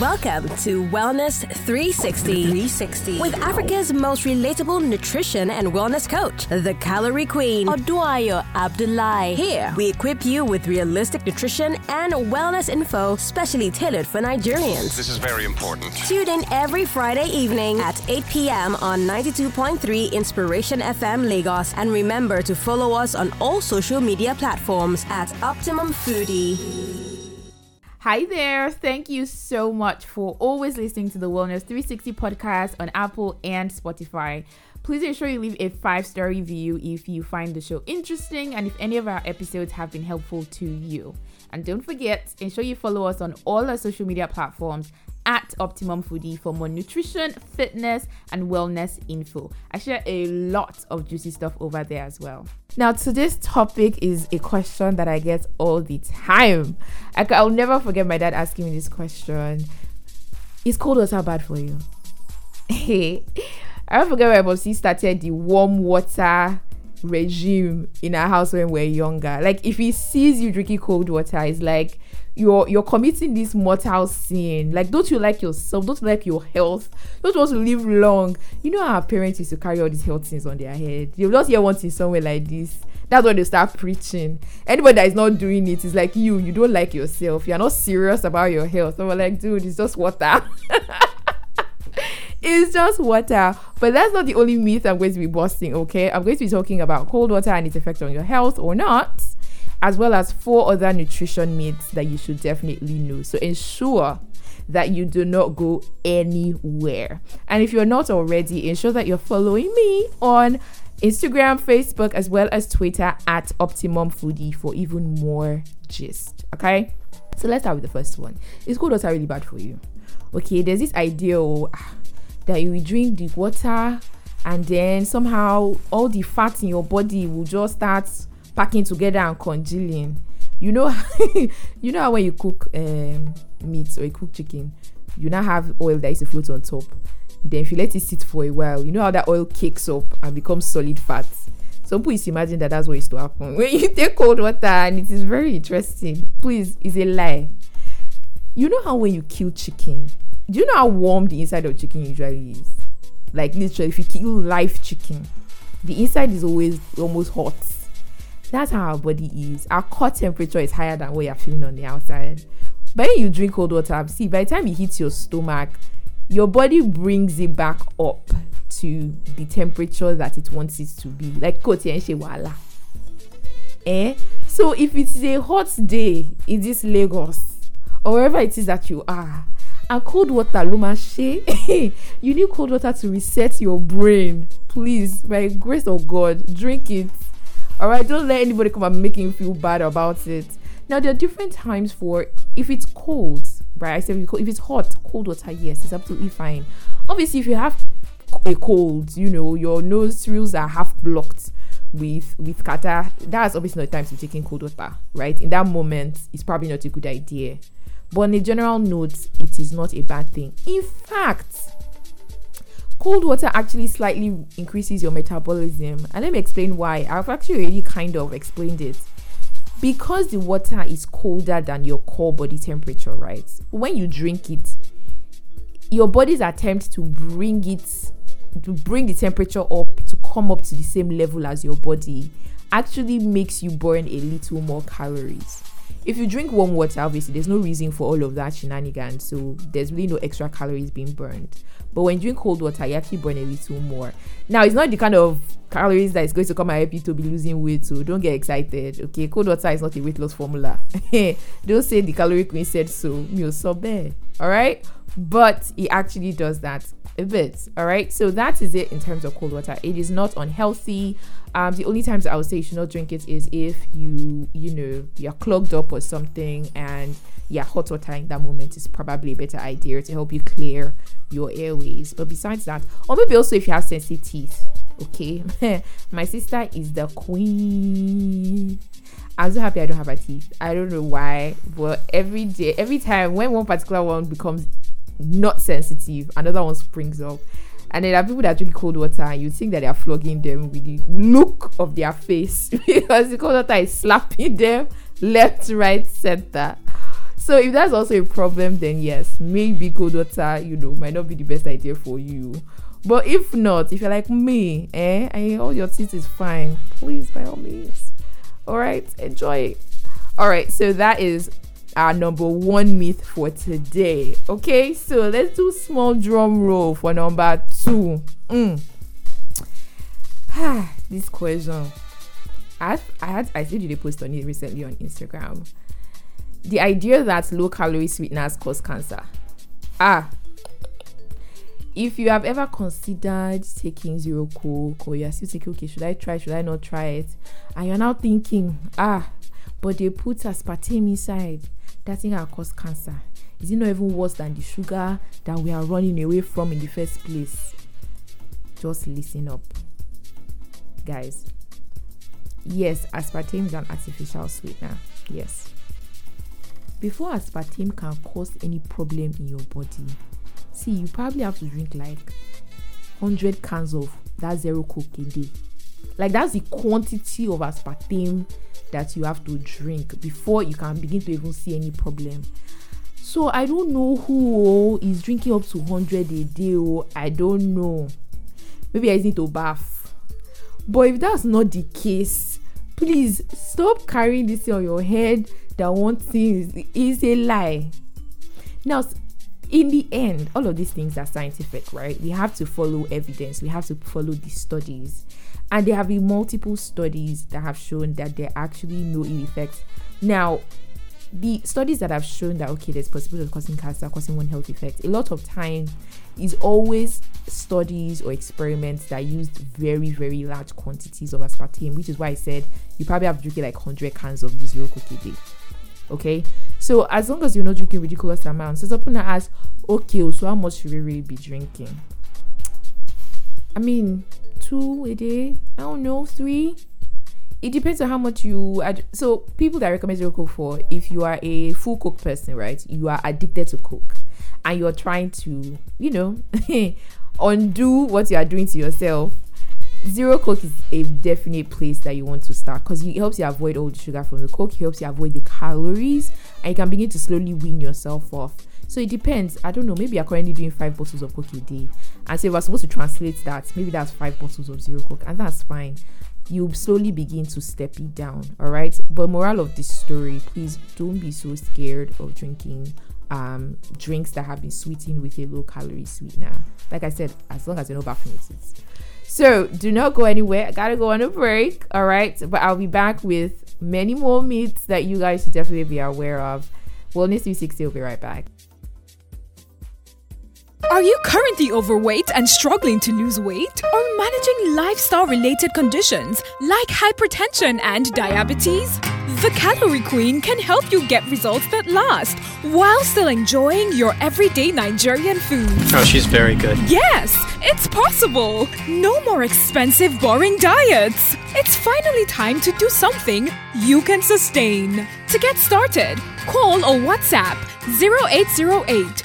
Welcome to Wellness 360. 360 with Africa's most relatable nutrition and wellness coach, the Calorie Queen, Oduayo Abdullahi. Here, we equip you with realistic nutrition and wellness info specially tailored for Nigerians. This is very important. Tune in every Friday evening at 8 p.m. on 92.3 Inspiration FM Lagos and remember to follow us on all social media platforms at Optimum Foodie. Hi there. Thank you so much for always listening to the Wellness 360 podcast on Apple and Spotify. Please ensure you leave a five star review if you find the show interesting and if any of our episodes have been helpful to you. And don't forget, ensure you follow us on all our social media platforms at Optimum Foodie for more nutrition, fitness, and wellness info. I share a lot of juicy stuff over there as well. Now, today's topic is a question that I get all the time. I, I'll never forget my dad asking me this question Is cold water bad for you? Hey, I don't forget when my mom started the warm water regime in our house when we are younger. Like, if he sees you drinking cold water, it's like, you're you're committing this mortal sin. Like, don't you like yourself? Don't you like your health? Don't you want to live long? You know our parents used to carry all these health things on their head. You just hear one thing somewhere like this. That's when they start preaching. Anybody that is not doing it is like you. You don't like yourself. You're not serious about your health. So we're like, dude, it's just water. it's just water. But that's not the only myth I'm going to be busting, okay? I'm going to be talking about cold water and its effect on your health or not as well as four other nutrition myths that you should definitely know. So ensure that you do not go anywhere. And if you're not already, ensure that you're following me on Instagram, Facebook, as well as Twitter at Optimum Foodie for even more gist. Okay? So let's start with the first one. Is cold water really bad for you? Okay, there's this idea oh, that you will drink the water and then somehow all the fat in your body will just start packing together and congealing. You know you know how when you cook um, meat or you cook chicken you now have oil that is to float on top. Then if you let it sit for a while you know how that oil cakes up and becomes solid fat? So please imagine that that's what is to happen. When you take cold water and it is very interesting. Please it's a lie. You know how when you kill chicken do you know how warm the inside of chicken usually is? Like literally if you kill live chicken the inside is always almost hot that's how our body is. Our core temperature is higher than what you're feeling on the outside. But when you drink cold water, see, by the time it hits your stomach, your body brings it back up to the temperature that it wants it to be. Like wala. Eh? So if it is a hot day in this Lagos or wherever it is that you are, and cold water, Lumashe, you need cold water to reset your brain. Please, by grace of God, drink it all right, don't let anybody come and make you feel bad about it. Now there are different times for if it's cold, right? I said if it's hot, cold water, yes, it's absolutely fine. Obviously, if you have a cold, you know your nose nostrils are half blocked with with catarrh. That's obviously not the time to be taking cold water, right? In that moment, it's probably not a good idea. But on a general note, it is not a bad thing. In fact, cold water actually slightly increases your metabolism. And let me explain why. I've actually already kind of explained it. Because the water is colder than your core body temperature, right? When you drink it, your body's attempt to bring it to bring the temperature up to come up to the same level as your body actually makes you burn a little more calories. If you drink warm water, obviously there's no reason for all of that shenanigans, so there's really no extra calories being burned. But when you drink cold water, you actually burn a little more. Now, it's not the kind of calories that is going to come and help you to be losing weight, so don't get excited. Okay, cold water is not a weight loss formula. don't say the calorie queen said so. You're so bad. All right, but it actually does that a bit. All right, so that is it in terms of cold water. It is not unhealthy. Um, the only times I would say you should not drink it is if you, you know, you're clogged up or something and yeah, hot water in that moment is probably a better idea to help you clear your airways. But besides that, or maybe also if you have sensitive teeth, okay. My sister is the queen. I'm so happy I don't have a teeth. I don't know why, but every day, every time when one particular one becomes not sensitive, another one springs up. And then there are people that drink cold water and you think that they are flogging them with the look of their face because the cold water is slapping them left, right, center. so if that's also a problem, then yes, maybe cold water, you know, might not be the best idea for you. But if not, if you're like me, eh, and all your teeth is fine, please by all means. All right, enjoy. All right, so that is our number one myth for today. Okay, so let's do small drum roll for number two. Mm. this question. I I had I did a post on it recently on Instagram the idea that low calorie sweeteners cause cancer. Ah, if you have ever considered taking zero coke or you're still thinking, okay, should I try, should I not try it? And you're now thinking, ah, but they put aspartame inside, that thing can cause cancer. Is it not even worse than the sugar that we are running away from in the first place? Just listen up, guys. Yes, aspartame is an artificial sweetener. Yes before aspartame can cause any problem in your body see you probably have to drink like 100 cans of that zero coke a day like that's the quantity of aspartame that you have to drink before you can begin to even see any problem. So i don't know who oh, drinking up to 100 a day oh i don't know. Maybe i need to bath. But if that's not the case please stop carrying this on your head that one thing is, is a lie. Now, in the end, all of these things are scientific, right? We have to follow evidence, we have to follow the studies. And there have been multiple studies that have shown that there are actually no ill effects. Now, the studies that have shown that okay, there's possibility of causing cancer, causing one health effect, a lot of time is always studies or experiments that used very, very large quantities of aspartame, which is why I said you probably have to drink like 100 cans of the zero cookie day. Okay, so as long as you're not drinking ridiculous amounts, so someone ask, okay, so how much should we really be drinking? I mean, two a day, I don't know, three. It depends on how much you ad- so people that recommend zero coke for if you are a full coke person, right? You are addicted to coke and you're trying to, you know, undo what you are doing to yourself zero coke is a definite place that you want to start because it helps you avoid all the sugar from the coke it helps you avoid the calories and you can begin to slowly wean yourself off. So it depends. I don't know maybe you're currently doing five bottles of coke a day and so if we're supposed to translate that maybe that's five bottles of zero coke and that's fine. You slowly begin to step it down all right but moral of this story please don't be so scared of drinking um drinks that have been sweetened with a low calorie sweetener. Like i said as long as you're not bathing with it so do not go anywhere. I gotta go on a break. All right. But I'll be back with many more myths that you guys should definitely be aware of. Wellness 360 will be right back. Are you currently overweight and struggling to lose weight? Or managing lifestyle related conditions like hypertension and diabetes? The Calorie Queen can help you get results that last while still enjoying your everyday Nigerian food. Oh, she's very good. Yes, it's possible. No more expensive, boring diets. It's finally time to do something you can sustain. To get started, call or WhatsApp 0808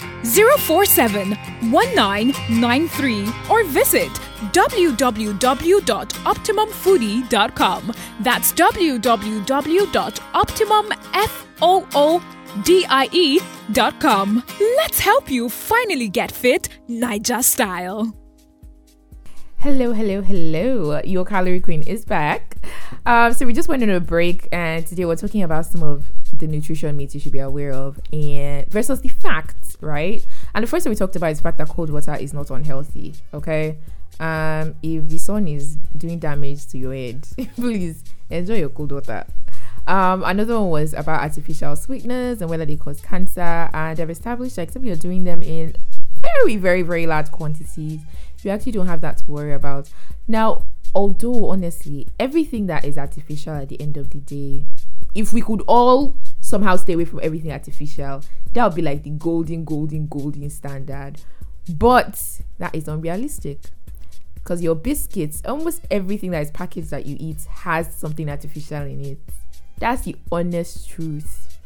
047 1993 or visit www.optimumfoodie.com. That's www.optimumfoodie.com. Let's help you finally get fit Naija style. Hello, hello, hello. Your calorie queen is back. Um, so we just went on a break, and today we're talking about some of the nutrition myths you should be aware of, and versus the facts, right? And the first thing we talked about is the fact that cold water is not unhealthy. Okay, um, if the sun is doing damage to your head, please enjoy your cold water. Um, another one was about artificial sweeteners and whether they cause cancer, and they've established that except you're doing them in very, very, very large quantities, you actually don't have that to worry about. Now, although honestly, everything that is artificial at the end of the day, if we could all somehow stay away from everything artificial, that would be like the golden, golden, golden standard. But that is unrealistic because your biscuits, almost everything that is packaged that you eat has something artificial in it. That's the honest truth.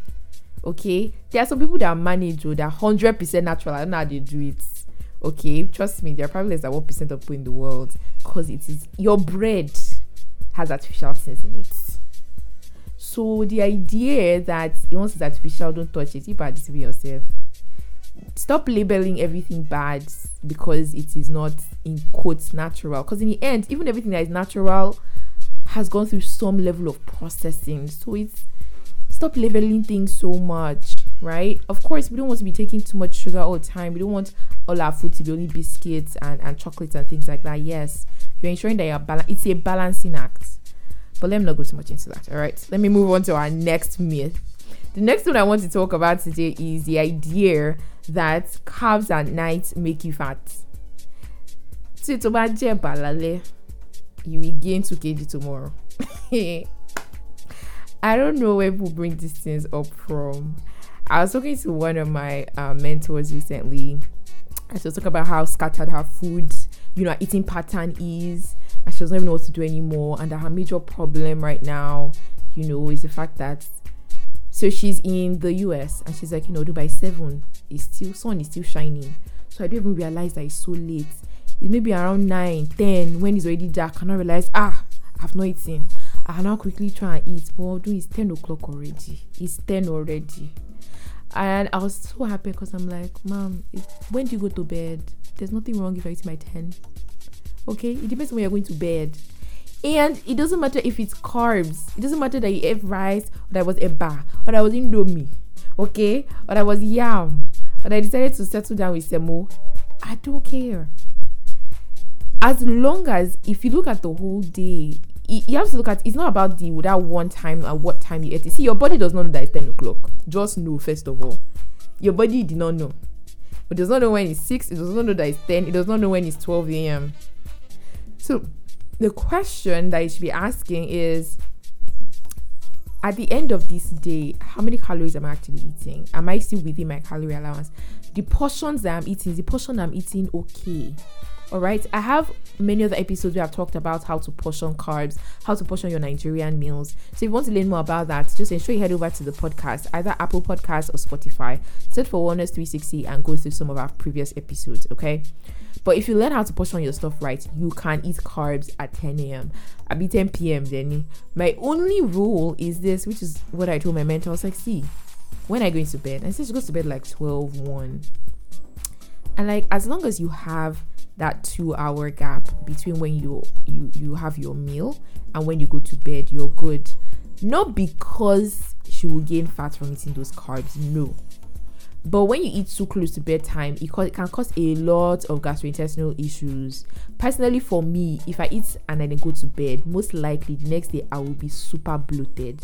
Okay, there are some people that manage or that hundred percent natural. I don't know how they do it. Okay, trust me, there are probably less than one percent of people in the world because it is your bread has artificial things in it. So the idea that once it's artificial, don't touch it. You are deceiving yourself. Stop labeling everything bad because it is not in quotes natural. Because in the end, even everything that is natural has gone through some level of processing. So it's stop labeling things so much, right? Of course, we don't want to be taking too much sugar all the time. We don't want all our food to be only biscuits and, and chocolates and things like that. Yes, you're ensuring that you're balanced. It's a balancing act. But let me not go too much into that. All right. Let me move on to our next myth. The next one I want to talk about today is the idea that carbs at night make you fat. So you will gain 2 kg tomorrow. I don't know where people bring these things up from. I was talking to one of my uh, mentors recently. I was talking about how scattered her food, you know, eating pattern is and she doesn't even know what to do anymore. And that her major problem right now, you know, is the fact that so she's in the US and she's like, you know, Dubai seven is still sun is still shining. So I don't even realize that it's so late. It may be around 9, 10 when it's already dark. And I realize, ah, I've not eaten. I now quickly try and eat. But it's 10 o'clock already. It's 10 already. And I was so happy because I'm like, Mom, when do you go to bed? There's nothing wrong if I eat my 10. Okay, it depends when you're going to bed. And it doesn't matter if it's carbs. It doesn't matter that you ate rice or that was a bar or that was indomie. Okay, or that was yam or that I decided to settle down with semo. I don't care. As long as if you look at the whole day, you have to look at it's not about the that one time at what time you ate it. See, your body does not know that it's 10 o'clock. Just know first of all. Your body did not know. It does not know when it's 6, it does not know that it's 10, it does not know when it's 12 a.m. So the question that you should be asking is at the end of this day, how many calories am I actually eating? Am I still within my calorie allowance? The portions that I'm eating, the portion I'm eating okay? All right. I have many other episodes where I've talked about how to portion carbs, how to portion your Nigerian meals. So if you want to learn more about that, just ensure you head over to the podcast, either Apple Podcasts or Spotify. Search for Wellness 360 and go through some of our previous episodes. Okay. But if you learn how to portion your stuff right, you can eat carbs at 10 a.m. I'll be 10 p.m. Then my only rule is this, which is what I told my mentor. I was like, see, when I go into bed, and she goes to bed like 12, 1. And like as long as you have that two hour gap between when you you you have your meal and when you go to bed you're good. Not because she will gain fat from eating those carbs no. But when you eat too close to bedtime it, it can cause a lot of gastrointestinal issues. Personally for me if i eat and then go to bed most likely the next day i will be super bloated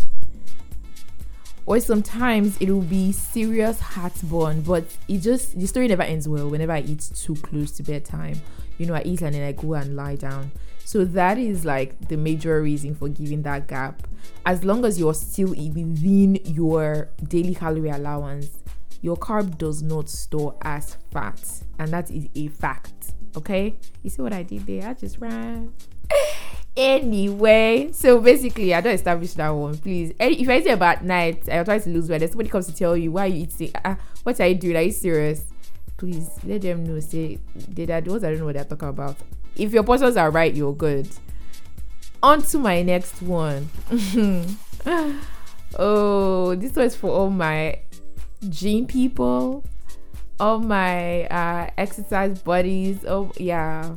or sometimes it will be serious heartburn but it just the story never ends well whenever i eat too close to bedtime. You know i eat and then i go and lie down. So that is like the major reason for giving that gap. As long as you're still within your daily calorie allowance your carb does not store as fat and that is a fact okay? You see what i did there? I just ran anyway, so basically, I don't establish that one. Please, if I say about night, I try to lose weight. Then somebody comes to tell you why you eating. Uh, what are you doing? Are you serious? Please let them know. Say they are those I don't know what they're talking about. If your portions are right, you're good. On to my next one. oh, this was for all my gym people, all my uh, exercise buddies. Oh yeah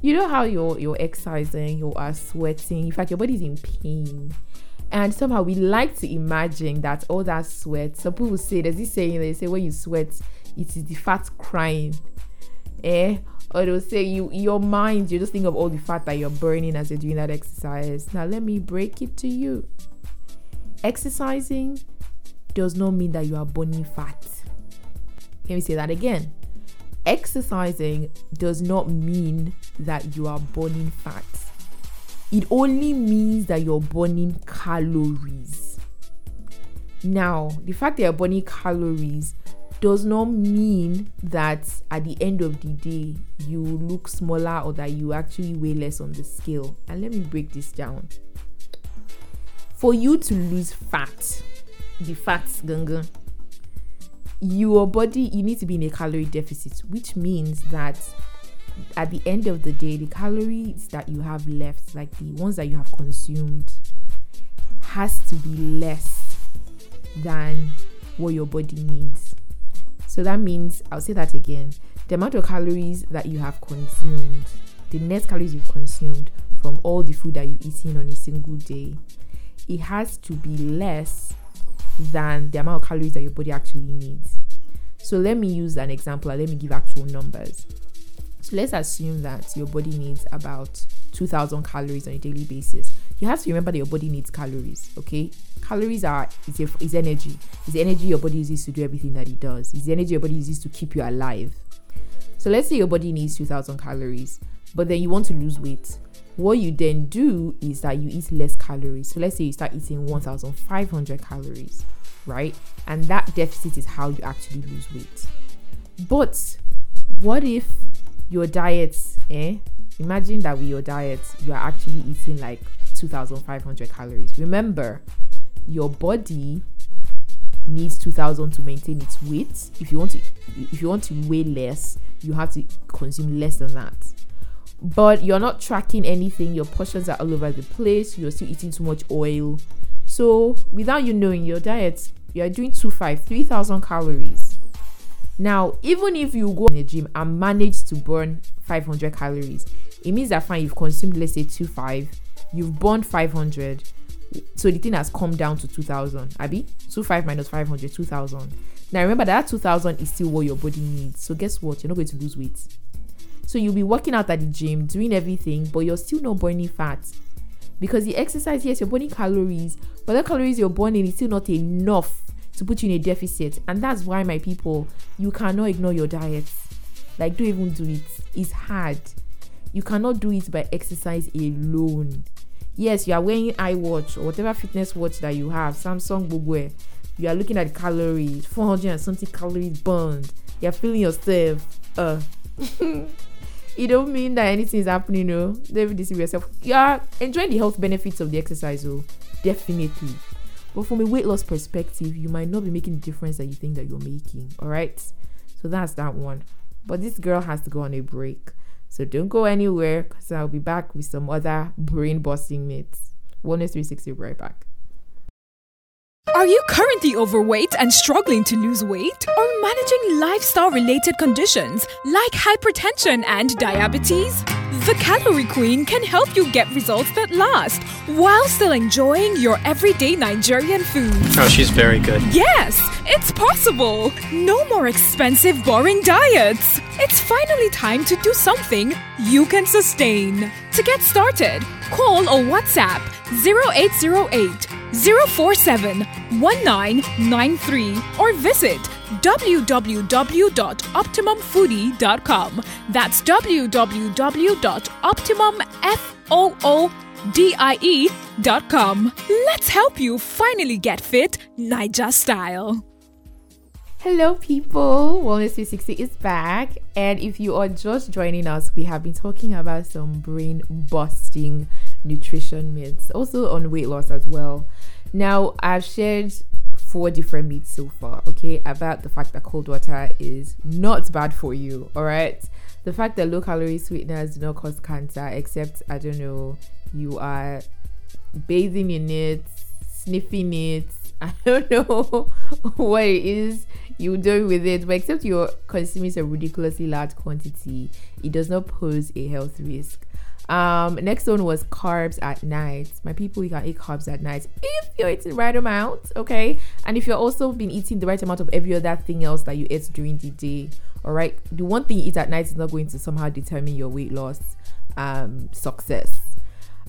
you know how you're you're exercising, you are sweating, in fact your body's in pain. And somehow we like to imagine that all that sweat. Some people say there's this saying they say when you sweat, it is the fat crying. Eh? Or they'll say you your mind, you just think of all the fat that you're burning as you're doing that exercise. Now let me break it to you. Exercising does not mean that you are burning fat. Let me say that again exercising does not mean that you are burning fat. It only means that you're burning calories. Now, the fact that you're burning calories does not mean that at the end of the day you look smaller or that you actually weigh less on the scale. And let me break this down. For you to lose fat, the fat ganga, your body you need to be in a calorie deficit which means that at the end of the day the calories that you have left like the ones that you have consumed has to be less than what your body needs. So that means, I'll say that again the amount of calories that you have consumed, the net calories you've consumed from all the food that you've eaten on a single day, it has to be less than the amount of calories that your body actually needs. So let me use an example let me give actual numbers. So let's assume that your body needs about 2000 calories on a daily basis. You have to remember that your body needs calories, okay? Calories are is, a, is energy. It's energy your body uses to do everything that it does. It's the energy your body uses to keep you alive. So let's say your body needs 2000 calories, but then you want to lose weight. What you then do is that you eat less calories. So let's say you start eating 1500 calories, right? And that deficit is how you actually lose weight. But what if your diet, eh? Imagine that with your diet, you are actually eating like 2500 calories. Remember, your body needs 2000 to maintain its weight. If you want to if you want to weigh less, you have to consume less than that. But you're not tracking anything, your portions are all over the place, you're still eating too much oil. So, without you knowing your diet, you're doing 25 3000 calories. Now, even if you go in the gym and manage to burn 500 calories, it means that fine, you've consumed, let's say, 25, you've burned 500. So the thing has come down to 2000. Abby, 25 minus 500, 2000. Now remember that 2000 is still what your body needs. So guess what? You're not going to lose weight. So you'll be working out at the gym, doing everything, but you're still not burning fat. Because the exercise, yes, you're burning calories, but the calories you're burning is still not enough to put you in a deficit. And that's why, my people, you cannot ignore your diet. Like, don't even do it. It's hard. You cannot do it by exercise alone. Yes, you are wearing iWatch or whatever fitness watch that you have, Samsung Google. You are looking at calories, 400 and something calories burned. You're feeling yourself. Uh, it don't mean that anything is happening, you. Don't deceive yourself. You are enjoying the health benefits of the exercise, oh, definitely. But from a weight loss perspective, you might not be making the difference that you think that you're making. All right. So that's that one. But this girl has to go on a break. So don't go anywhere because I'll be back with some other brain busting myths. Wellness 360 right back. Are you currently overweight and struggling to lose weight? Or managing lifestyle related conditions like hypertension and diabetes? The Calorie Queen can help you get results that last while still enjoying your everyday Nigerian food. Oh, she's very good. Yes, it's possible. No more expensive, boring diets. It's finally time to do something you can sustain. To get started, call or WhatsApp 0808 047 1993 or visit www.optimumfoodie.com. That's www.optimumfoodie.com. Let's help you finally get fit Naija style. Hello, people. Wellness 360 is back. And if you are just joining us, we have been talking about some brain busting nutrition myths, also on weight loss as well. Now, I've shared four different myths so far, okay, about the fact that cold water is not bad for you, all right? The fact that low calorie sweeteners do not cause cancer, except, I don't know, you are bathing in it, sniffing it, I don't know what it is you do with it, but except you're consuming a ridiculously large quantity, it does not pose a health risk. Um, next one was carbs at night. My people, you can eat carbs at night if you're eating the right amount, okay? And if you're also been eating the right amount of every other thing else that you ate during the day, all right? The one thing you eat at night is not going to somehow determine your weight loss um, success.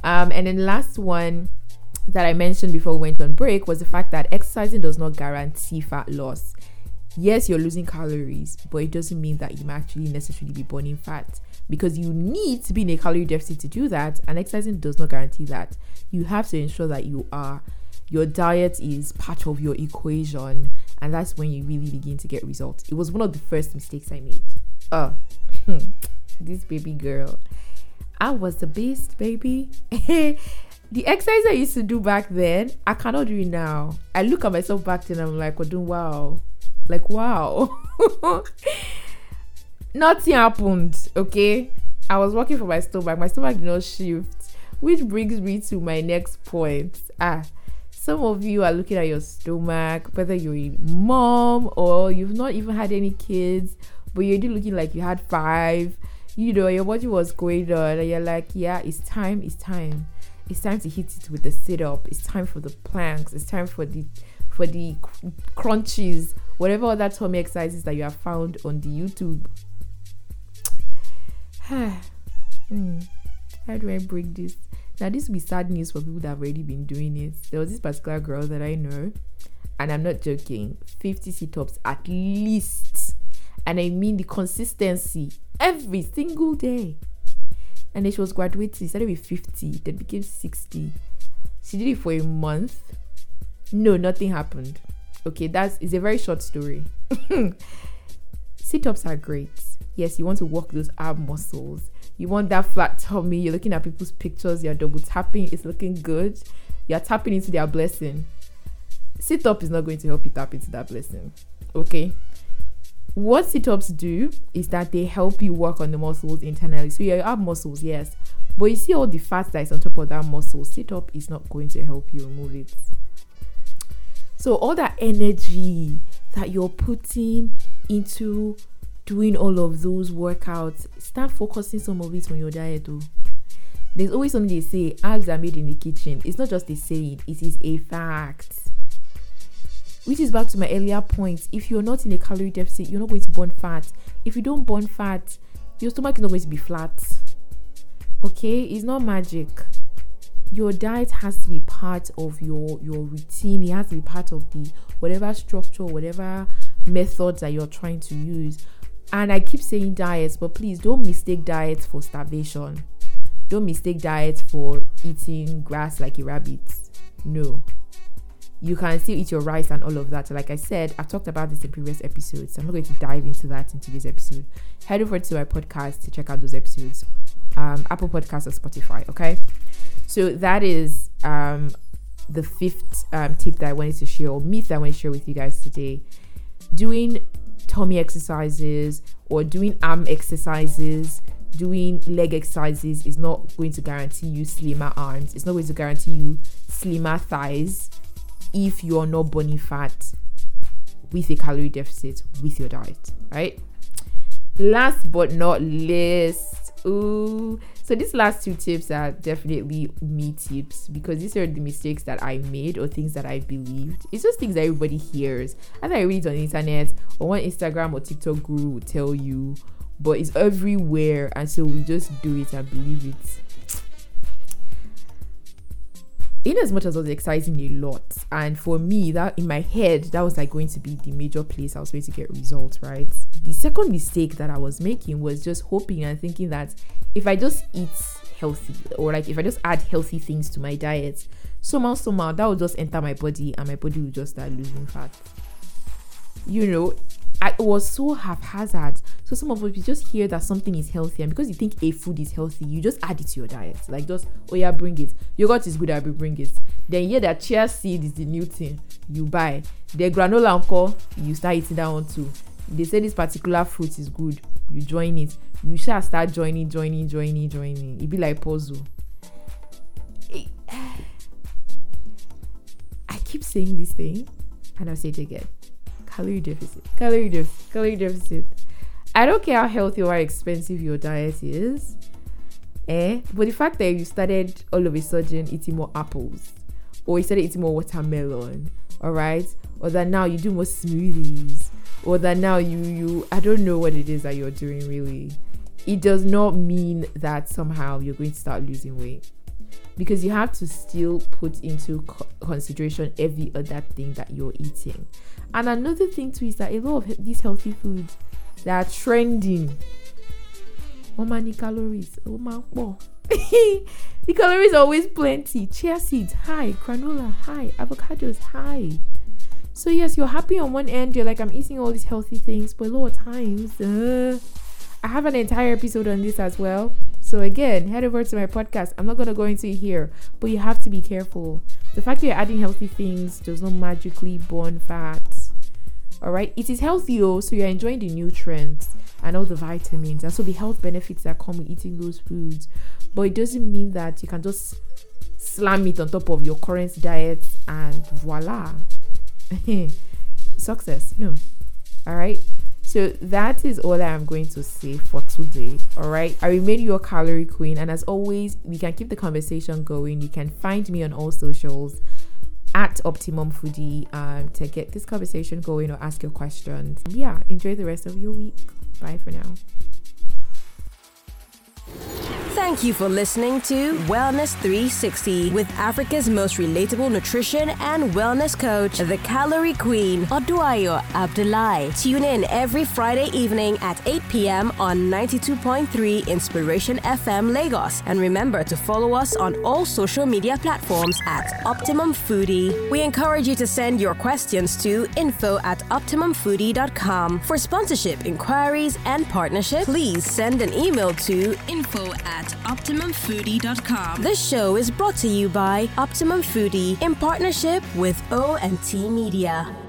Um, and then last one that I mentioned before we went on break was the fact that exercising does not guarantee fat loss. Yes, you're losing calories, but it doesn't mean that you might actually necessarily be burning fat because you need to be in a calorie deficit to do that and exercising does not guarantee that. You have to ensure that you are your diet is part of your equation and that's when you really begin to get results. It was one of the first mistakes i made. Uh this baby girl. I was the beast baby. The exercise i used to do back then i cannot do it now. I look at myself back then i'm like oh doing wow like wow nothing happened. Okay, I was working for my stomach. My stomach did not shift, which brings me to my next point. Ah, some of you are looking at your stomach, whether you're a mom or you've not even had any kids, but you're still looking like you had five. You know, your body was going on, and you're like, yeah, it's time, it's time. It's time to hit it with the sit up. It's time for the planks. It's time for the for the crunches, whatever other tummy exercises that you have found on the YouTube. Hmm. How do I break this? Now, this will be sad news for people that have already been doing it. There was this particular girl that I know, and I'm not joking, 50 sit ups at least. And I mean the consistency every single day. And then she was graduating, started with 50, then became 60. She did it for a month no, nothing happened. Okay, that's is a very short story. Sit ups are great. Yes, you want to work those ab muscles. You want that flat tummy. You're looking at people's pictures. You're double tapping. It's looking good. You're tapping into their blessing. Sit up is not going to help you tap into that blessing. Okay. What sit ups do is that they help you work on the muscles internally. So you have muscles, yes. But you see all the fat that is on top of that muscle. Sit up is not going to help you remove it. So all that energy that you're putting into doing all of those workouts, start focusing some of it on your diet though. There's always something they say, abs are made in the kitchen. It's not just a saying, it is a fact. Which is back to my earlier point. If you're not in a calorie deficit, you're not going to burn fat. If you don't burn fat, your stomach is not going to be flat. Okay? It's not magic your diet has to be part of your your routine it has to be part of the whatever structure whatever methods that you're trying to use and i keep saying diets but please don't mistake diets for starvation don't mistake diets for eating grass like a rabbit no you can still eat your rice and all of that. Like I said, I've talked about this in previous episodes. So I'm not going to dive into that in today's episode. Head over to my podcast to check out those episodes. Um, Apple Podcasts or Spotify, okay? So that is um, the fifth um, tip that I wanted to share, or myth that I want to share with you guys today. Doing tummy exercises or doing arm exercises, doing leg exercises is not going to guarantee you slimmer arms. It's not going to guarantee you slimmer thighs if you're not burning fat with a calorie deficit with your diet, right? Last but not least, ooh, so these last two tips are definitely me tips because these are the mistakes that I made or things that I believed. It's just things that everybody hears. Either I read it on the internet or one Instagram or TikTok guru will tell you, but it's everywhere, and so we just do it and believe it in as much as I was exercising a lot, and for me, that in my head, that was like going to be the major place I was going to get results, right? The second mistake that I was making was just hoping and thinking that if I just eat healthy, or like if I just add healthy things to my diet, somehow, somehow, that will just enter my body and my body will just start losing fat. You know, I was so haphazard. So some of us we just hear that something is healthy, and because you think a food is healthy, you just add it to your diet. Like just oh yeah, bring it. Yogurt is good, I will bring it. Then you hear that chia seed is the new thing, you buy. The granola uncle, you start eating that one too. They say this particular fruit is good, you join it. You shall start joining, joining, joining, joining. It be like puzzle. I keep saying this thing, and I'll say it again calorie deficit, calorie deficit, calorie deficit. I don't care how healthy or how expensive your diet is, eh? But the fact that you started all of a sudden eating more apples, or you started eating more watermelon, all right, or that now you do more smoothies, or that now you you I don't know what it is that you're doing really. It does not mean that somehow you're going to start losing weight because you have to still put into co- consideration every other thing that you're eating. And another thing too is that a lot of these healthy foods they are trending. Oh many calories. Oh my oh. the calories are always plenty. Chia seeds high, granola high, avocados high. So yes, you're happy on one end. You're like, I'm eating all these healthy things, but a lot of times, uh, I have an entire episode on this as well. So again, head over to my podcast. I'm not gonna go into it here, but you have to be careful. The fact that you're adding healthy things does not magically burn fat. Alright, it is healthy oh, so you're enjoying the nutrients and all the vitamins and so the health benefits that come with eating those foods. But it doesn't mean that you can just slam it on top of your current diet and voila success no all right so that is all I'm going to say for today. All right. I remain your calorie queen. And as always, we can keep the conversation going. You can find me on all socials at Optimum Foodie um, to get this conversation going or ask your questions. Yeah, enjoy the rest of your week. Bye for now. Thank you for listening to Wellness 360 with Africa's most relatable nutrition and wellness coach, the Calorie Queen, Oduayo Abdullahi. Tune in every Friday evening at 8 p.m. on 92.3 Inspiration FM Lagos. And remember to follow us on all social media platforms at Optimum Foodie. We encourage you to send your questions to info at optimumfoodie.com. For sponsorship, inquiries, and partnership, please send an email to info at OptimumFoodie.com. This show is brought to you by Optimum Foodie in partnership with O&T Media.